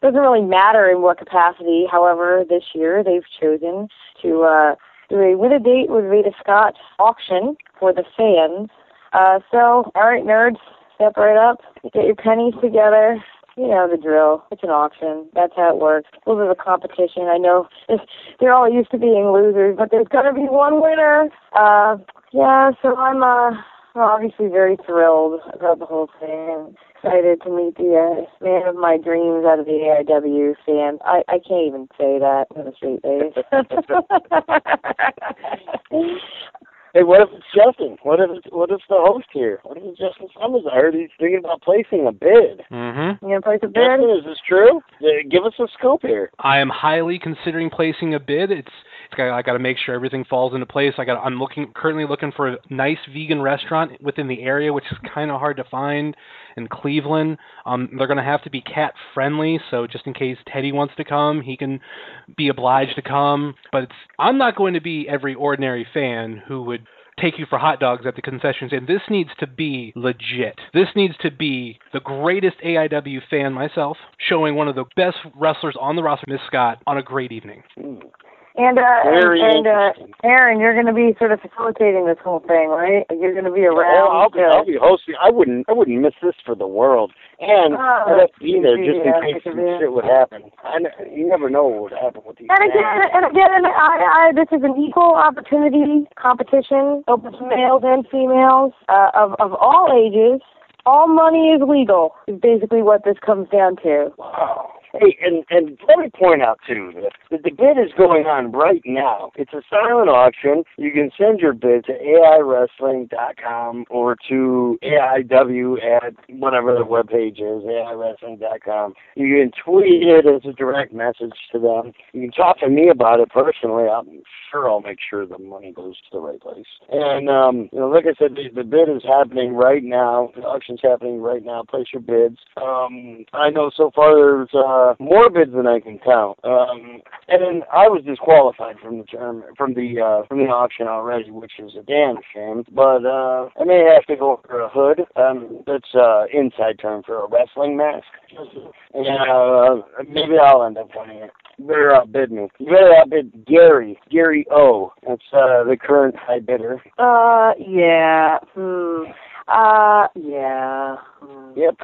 doesn't really matter in what capacity, however, this year they've chosen to, uh, do a with a date with Veda Scott auction for the fans. Uh, so, alright nerds, step right up, get your pennies together, you know the drill. It's an auction. That's how it works. A little bit of a competition. I know it's, they're all used to being losers, but there's gonna be one winner. Uh, yeah. So I'm uh, obviously very thrilled about the whole thing. and excited to meet the uh, man of my dreams out of the AIW fan. I I can't even say that with a straight face. Hey, what if it's Justin? What if it's, what if the host here? What if it's Justin Summers? I heard he's thinking about placing a bid. Mm-hmm. you gonna place a bid? Justin, is this true? Give us a scoop here. I am highly considering placing a bid. It's, it's I got to make sure everything falls into place. I got I'm looking currently looking for a nice vegan restaurant within the area, which is kind of hard to find in Cleveland. Um, they're going to have to be cat friendly, so just in case Teddy wants to come, he can be obliged to come. But I'm not going to be every ordinary fan who would take you for hot dogs at the concessions and This needs to be legit. This needs to be the greatest AIW fan myself, showing one of the best wrestlers on the roster, Miss Scott, on a great evening. And uh, Very and, and uh. Aaron, you're going to be sort of facilitating this whole thing, right? You're going to be around. Oh, I'll be, I'll be hosting. I wouldn't, I wouldn't miss this for the world. And Oh, I'd have to be there just in case some shit would happen. I, you never know what would happen with these. And again, and again, I, I, this is an equal opportunity competition, open to males and females uh, of of all ages. All money is legal. Is basically what this comes down to. Wow. Hey, and and let me point out too that the, bid is going on right now. It's a silent auction. You can send your bid to AIWrestling.com or to AIW at whatever the webpage is, AIWrestling.com. You can tweet it as a direct message to them. You can talk to me about it personally. I'm sure I'll make sure the money goes to the right place. And um, you know, like I said, the, the bid is happening right now. The auction's happening right now. Place your bids. Um, I know so far there's uh, uh, more bids than I can count. Um, and I was disqualified from the term from the uh, from the auction already, which is a damn shame. But uh, I may have to go for a hood. Um, that's uh, inside term for a wrestling mask. And uh, maybe I'll end up winning it. Better outbid me. You better outbid Gary. Gary O. That's uh, the current high bidder. Uh, yeah. Hmm. Uh, yeah. Yep.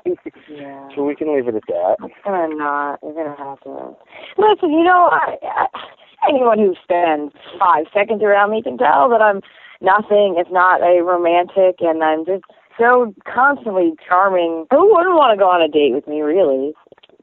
Yeah. so we can leave it at that. I'm gonna not. You're gonna have to. Listen, you know, I, I, anyone who spends five seconds around me can tell that I'm nothing. It's not a romantic, and I'm just so constantly charming. Who wouldn't want to go on a date with me, really?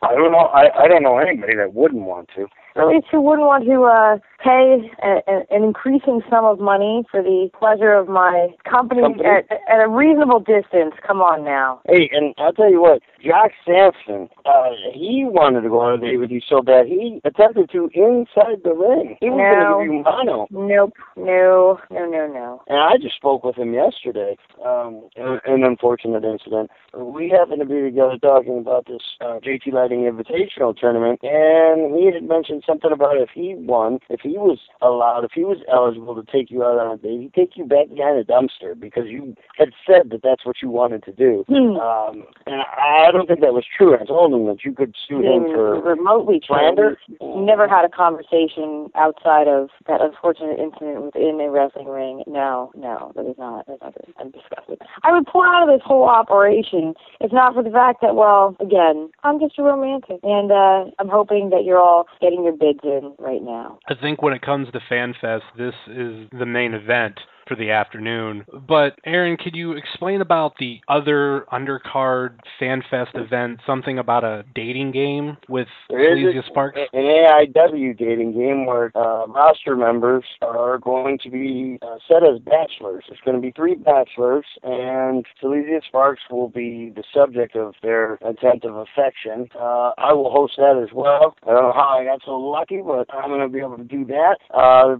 I don't know. I I don't know anybody that wouldn't want to. At least who wouldn't want to uh, pay a, a, an increasing sum of money for the pleasure of my company, Company? At, at a reasonable distance? Come on now. Hey, and I'll tell you what, Jack Sampson, uh, he wanted to go on a date with you so bad he attempted to inside the ring. He was No. going to give you mono. Nope. No. No. No. No. And I just spoke with him yesterday. Um, an, an unfortunate incident. We happened to be together talking about this uh, JT Lightning Invitational tournament, and he had mentioned something about if he won, if he was allowed, if he was eligible to take you out on a date, he'd take you back behind a dumpster because you had said that that's what you wanted to do. Hmm. Um, and I don't think that was true. I told him that you could sue him for remotely slander. Never had a conversation outside of that unfortunate incident within a wrestling ring. No, no, that is not. That's not good. I'm disgusted. I would pull out of this whole operation if not for the fact that, well, again, I'm just a romantic, and uh, I'm hoping that you're all getting your bids in right now. I think when it comes to FanFest, this is the main event for the afternoon. But Aaron, could you explain about the other undercard FanFest event? Something about a dating game with There is Sparks? an AIW dating game where uh, roster members are going to be uh, set as bachelors. There's going to be three bachelors, and Seleziya Sparx will be the subject of their attempt of affection. Uh, I will host that as well. I don't know how I got so lucky, but I'm going to be able to do that. Uh,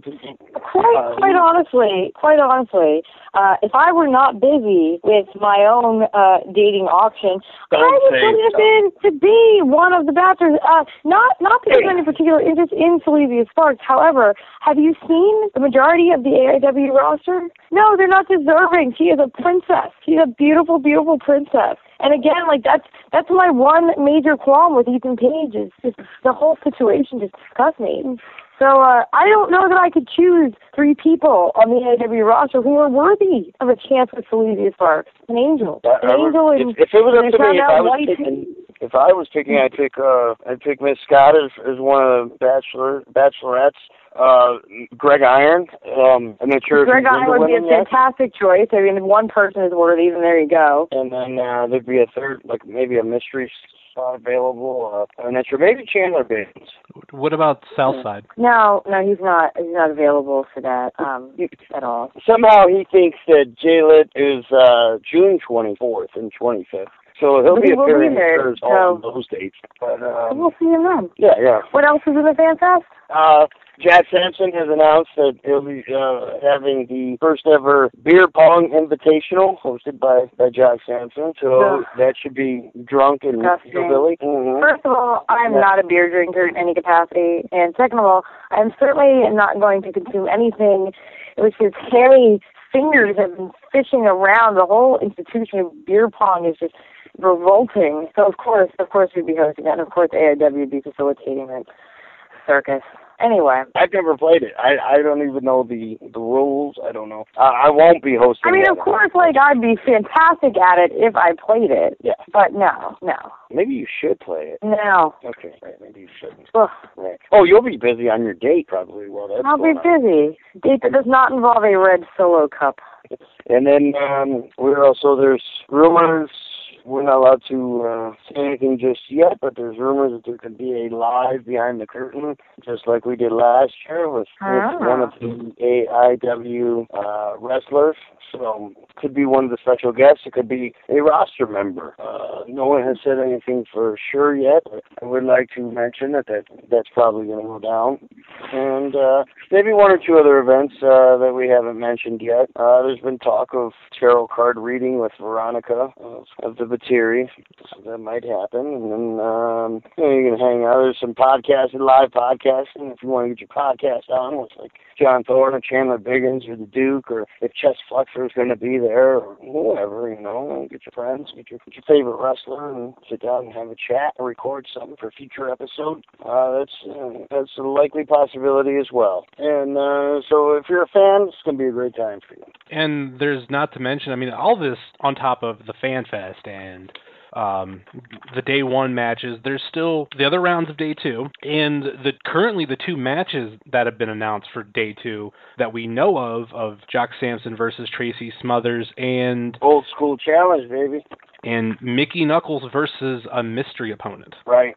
Quite, uh, quite honestly, quite honestly, uh, if I were not busy with my own uh, dating auction, I Don't would say put it in to be one of the bachelors. Uh, not not because of Hey. any particular interest in Seleziya Sparx. However, have you seen the majority of the AIW roster? No, they're not deserving. She is a princess. She's a beautiful, beautiful princess. And again, like that's that's my one major qualm with Ethan Page is just the whole situation just disgusts me. So uh, I don't know that I could choose three people on the AIW roster who are worthy of a chance with Seleziya Sparx. An angel, an I would- angel, and if, if it was up to me, if I was picking, if I was picking, I'd pick uh, I'd pick Miss Scott as, as one of the bachelor bachelorettes. Uh, Greg Iron. Um, I'm not sure Greg he's would be a yet. fantastic choice. I mean, if one person is worthy, then there you go. And then uh, there'd be a third, like maybe a mystery spot available. Uh, I'm not sure. Maybe Chandler Baines. What about Southside? No, no, he's not. He's not available for that um, at all. Somehow he thinks that J-Lit is uh, June 24th and 25th. So he'll But be he will be appearing there, for all so- of those dates. But um, we'll see him then. yeah, yeah. What else is in the fan fest? Uh, Jack Sampson has announced that he'll be uh, having the first ever beer pong invitational hosted by by Jack Sampson. So that should be drunk and hillbilly. Mhm. First of all, I'm Yeah. not a beer drinker in any capacity, and second of all, I'm certainly not going to consume anything which his hairy fingers have been fishing around. The whole institution of beer pong is just revolting. So of course, of course, we'd be hosting that, and of course, AIW would be facilitating that circus. Anyway, I've never played it. I I don't even know the the rules. I don't know. Uh, I won't be hosting. I mean, of course, like I'd be fantastic at it if I played it. Yeah. But no, no, Maybe you should play it. no. Okay, right. Maybe you shouldn't. Ugh. Right. Oh, you'll be busy on your date probably. Well, that's I'll be on. busy. Date that does not involve a red solo cup. And then um, we're also there's rumors. We're not allowed to uh, say anything just yet, but there's rumors that there could be a live behind the curtain, just like we did last year with, Ah. with one of the AIW uh, wrestlers. So could be one of the special guests. It could be a roster member. Uh, no one has said anything for sure yet. But I would like to mention that, that that's probably going to go down. And uh, maybe one or two other events uh, that we haven't mentioned yet. Uh, there's been talk of tarot card reading with Veronica. Uh, The Batiri, so that might happen. And then um, you know you can hang out. There's some podcasting, live podcasting. If you want to get your podcast on with like John Thorne or Chandler Biggins or the Duke, or if Chest Flexor is going to be there, or whoever, you know, get your friends, get your, get your favorite wrestler, and sit down and have a chat or record something for a future episode. Uh, that's uh, that's a likely possibility as well. And uh, so if you're a fan, it's going to be a great time for you. And there's not to mention, I mean, all this on top of the Fan Fest and um, the day one matches. There's still the other rounds of day two, and the currently the two matches that have been announced for day two that we know of of Jock Sampson versus Tracy Smothers and Old school challenge, baby. and Mickey Knuckles versus a mystery opponent. Right.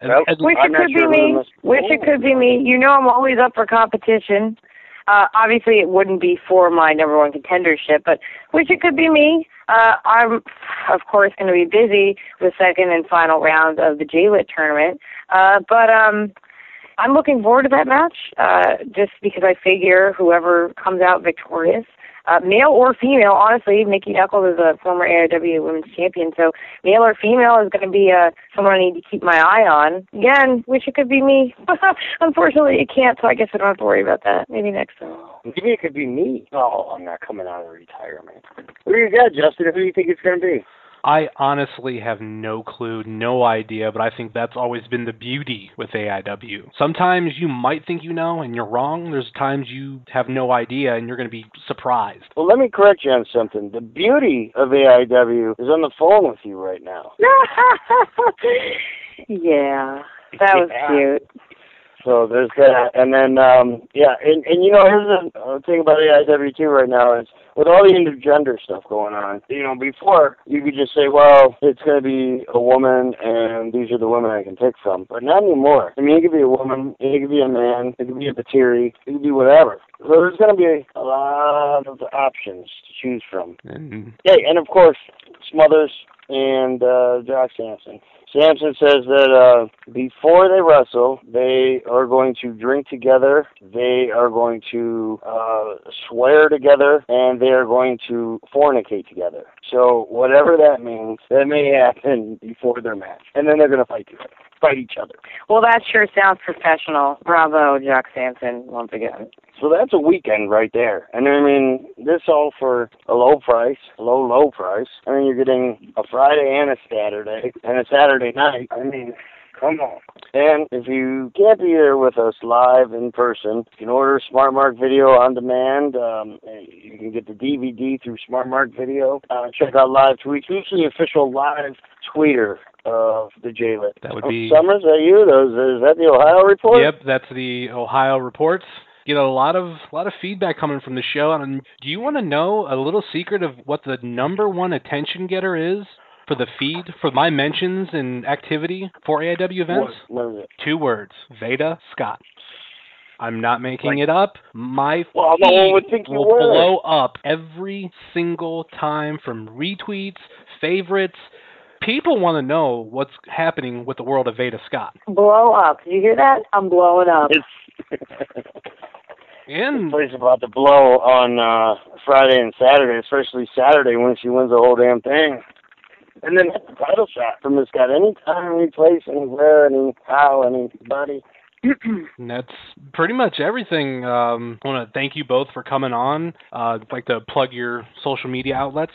And- Well, and- Wish it could sure be me. the mis- Wish it could be me. You know I'm always up for competition. Uh, obviously, it wouldn't be for my number one contendership, but wish it could be me. Uh, I'm, of course, going to be busy with second and final round of the J-Lit tournament. Uh, but um, I'm looking forward to that match uh, just because I figure whoever comes out victorious, uh, male or female, honestly, Mickey Knuckles is a former AIW Women's Champion, so male or female is going to be uh, someone I need to keep my eye on. Again, wish it could be me. Unfortunately, it can't, so I guess I don't have to worry about that. Maybe next time. Maybe it could be me. Oh, I'm not coming out of retirement. What do you got, Justin? Who do you think it's going to be? I honestly have no clue, no idea, but I think that's always been the beauty with AIW. Sometimes you might think you know and you're wrong. There's times you have no idea and you're going to be surprised. Well, let me correct you on something. The beauty of AIW is on the phone with you right now. yeah, that was Yeah. cute. So there's that, and then um yeah, and and you know here's the uh, thing about AIW too right now is with all the intergender stuff going on. You know, before you could just say, well, it's going to be a woman, and these are the women I can pick from, but not anymore. I mean, it could be a woman, it could be a man, it could be a Batiri, it could be whatever. So there's going to be a lot of options to choose from. And Yeah, and of course, Smothers and uh, Jock Sampson. Sampson says that uh, before they wrestle, they are going to drink together, they are going to uh, swear together, and they are going to fornicate together. So whatever that means, that may happen before their match, and then they're going to fight together, fight each other. Well, that sure sounds professional. Bravo, Jack Sampson, once again. So that's a weekend right there. And I mean, this all for a low price, low, low price. I mean, you're getting a Friday and a Saturday, and a Saturday night. I mean, come on. And if you can't be there with us live in person, you can order Smart Mark Video on demand. Um, you can get the DVD through Smart Mark Video. Uh, check out live tweets. Who's the official live tweeter of the JLIT? That would Oh, be- Summers. Is that you? Those- Is that the Ohio report? Yep, that's the Ohio reports. Get a lot of a lot of feedback coming from the show. And do you want to know a little secret of what the number one attention getter is for the feed for my mentions and activity for AIW events? What, what is it? Two words: Veda Scott. I'm not making it up. My Well, no one would think will were. blow up every single time from retweets, favorites. People want to know what's happening with the world of Veda Scott. Blow up. Did you hear that? I'm blowing up. It's And place about to blow on uh Friday and Saturday, especially Saturday when she wins the whole damn thing. And then hit the title shot from this guy anytime, any place, anywhere, any how, anybody. That's pretty much everything. Um, I want to thank you both for coming on. Uh, I'd like to plug your social media outlets.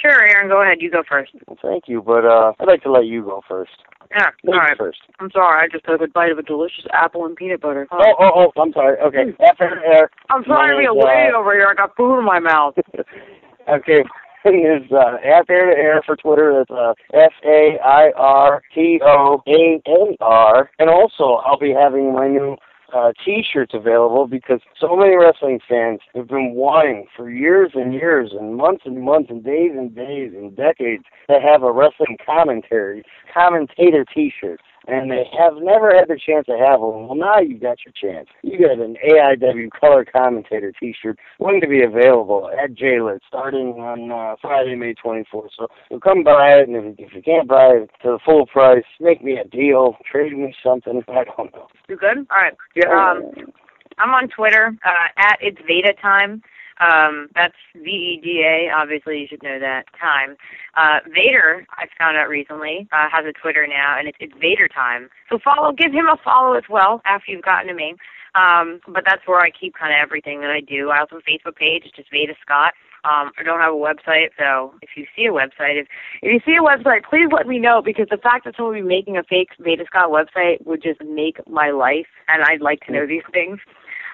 Sure, Aaron, go ahead. You go first. Well, thank you, but uh I'd like to let you go first. Yeah, all right. first. I'm sorry. I just took a bite of a delicious apple and peanut butter. Oh, oh, oh, I'm sorry. Okay. After air. I'm trying to be a Mine is, lady uh, over here. I got food in my mouth. okay. Is uh, at there to air for Twitter. That's uh, F A I R T O A A R. And also, I'll be having my new uh, T-shirts available because so many wrestling fans have been wanting for years and years and months and months and days and days and decades to have a wrestling commentary commentator T-shirt. And they have never had the chance to have one. Well, now you got your chance. You got an AIW color commentator T-shirt going to be available at JLIT starting on uh, Friday, May 24th. So you'll come buy it, and if, if you can't buy it to the full price, make me a deal, trade me something. I don't know. You good? All right. Um, I'm on Twitter uh, at it's Veda time. Um, that's V E D A. Obviously, you should know that time. Uh, Vader, I found out recently, uh, has a Twitter now, and it's, it's Vader time. So follow, give him a follow as well after you've gotten to me. Um, but that's where I keep kind of everything that I do. I also have a Facebook page. It's just Veda Scott. Um, I don't have a website, so if you see a website, if if you see a website, please let me know because the fact that someone would be making a fake Veda Scott website would just make my life, and I'd like to know these things.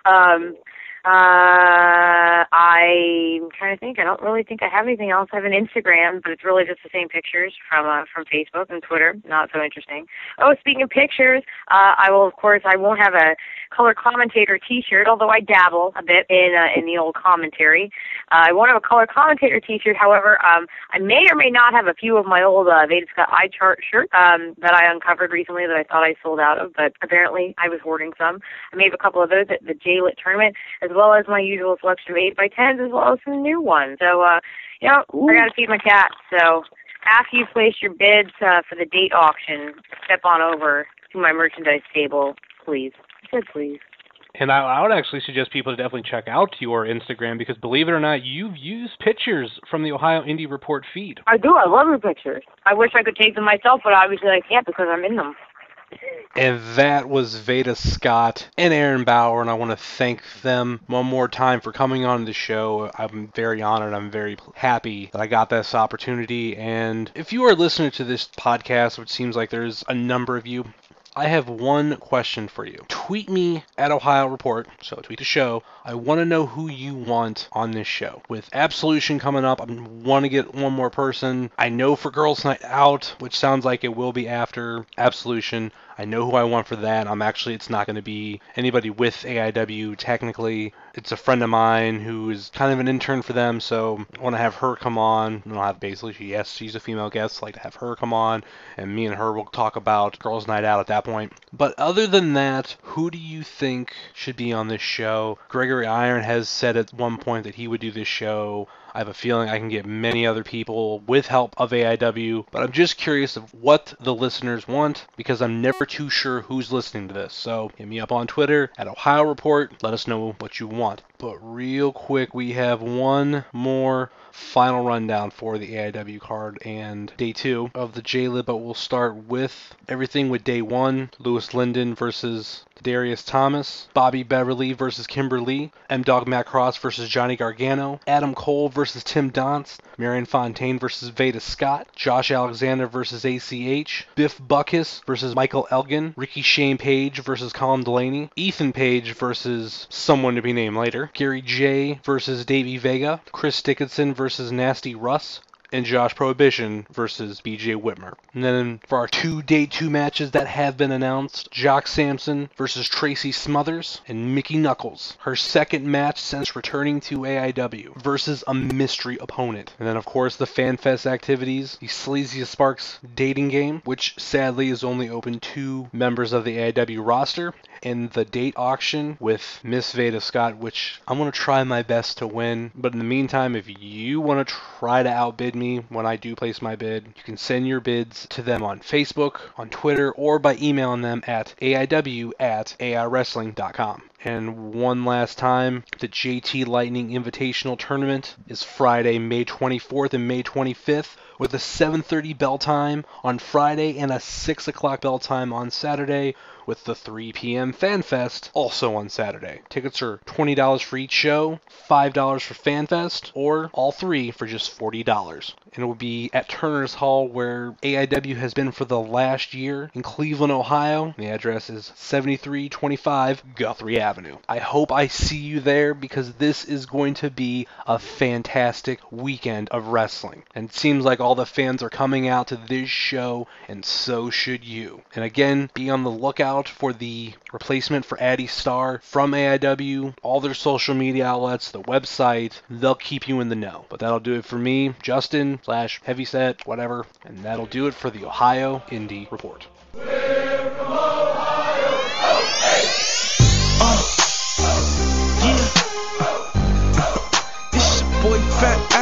Um, uh, I'm trying to think. I don't really think I have anything else. I have an Instagram, but it's really just the same pictures from uh, from Facebook and Twitter. Not so interesting. Oh, speaking of pictures, uh, I will of course I won't have a color commentator T-shirt, although I dabble a bit in uh, in the old commentary. Uh, I won't have a color commentator T-shirt. However, um, I may or may not have a few of my old uh, eye chart shirts um, that I uncovered recently that I thought I sold out of, but apparently I was hoarding some. I may have a couple of those at the J-Lit tournament, as well as my usual selection of 8 by 10s as well as some new ones. So, uh, you know, I got to feed my cat. So after you place your bids uh, for the date auction, step on over to my merchandise table, please. I said please. And I, I would actually suggest people to definitely check out your Instagram because believe it or not, you've used pictures from the Ohio Indie Report feed. I do. I love your pictures. I wish I could take them myself, but obviously I can't because I'm in them. And that was Veda Scott and Aaron Bauer, and I want to thank them one more time for coming on the show. I'm very honored. I'm very happy that I got this opportunity. And if you are listening to this podcast, which seems like there's a number of you, I have one question for you. Tweet me at Ohio Report, so tweet the show. I want to know who you want on this show. With Absolution coming up, I want to get one more person. I know for Girls Night Out, which sounds like it will be after Absolution. I know who I want for that. I'm actually, it's not going to be anybody with AIW technically. It's a friend of mine who is kind of an intern for them, so I want to have her come on. And I'll have basically, she, yes, she's a female guest, like to have her come on, and me and her will talk about Girls Night Out at that point. But other than that, who do you think should be on this show? Gregory Iron has said at one point that he would do this show. I have a feeling I can get many other people with help of AIW, but I'm just curious of what the listeners want because I'm never too sure who's listening to this. So hit me up on Twitter at Ohio Report. Let us know what you want. But real quick, we have one more final rundown for the AIW card and day two of the J-Lit, but we'll start with everything with day one. Louis Lyndon versus Darius Thomas, Bobby Beverly versus Kimber Lee, M Dog Matt Cross versus Johnny Gargano, Adam Cole versus Tim Donst, Marion Fontaine versus Veda Scott, Josh Alexander versus ACH, Biff Busick versus Michael Elgin, Ricky Shane Page versus Colin Delaney, Ethan Page versus someone to be named later, Gary Jay versus Davey Vega, Chris Dickinson versus Nasty Russ, and Josh Prohibition versus BJ Whitmer. And then for our two day two matches that have been announced, Jock Sampson versus Tracy Smothers and Mickey Knuckles. Her second match since returning to AIW versus a mystery opponent. And then of course the FanFest activities, the Seleziya Sparx dating game, which sadly is only open to members of the AIW roster, and the date auction with Miss Veda Scott, which I'm gonna try my best to win. But in the meantime, if you want to try to outbid me when I do place my bid, you can send your bids to them on Facebook, on Twitter, or by emailing them at aiw at aiwrestling.com. And one last time, the JT Lightning Invitational Tournament is Friday, May 24th and May 25th with a 7:30 bell time on Friday and a 6 o'clock bell time on Saturday, with the 3 p.m. FanFest also on Saturday. Tickets are $20 for each show, $5 for FanFest, or all three for just $40. And it will be at Turner's Hall, where AIW has been for the last year in Cleveland, Ohio. The address is 7325 Guthrie Avenue. I hope I see you there because this is going to be a fantastic weekend of wrestling. And it seems like all the fans are coming out to this show, and so should you. And again, be on the lookout out for the replacement for Addy Starr from AIW, all their social media outlets, the website. They'll keep you in the know. But that'll do it for me, Justin slash Heavyset, whatever. And that'll do it for the Ohio Indie Report. Uh, boy fat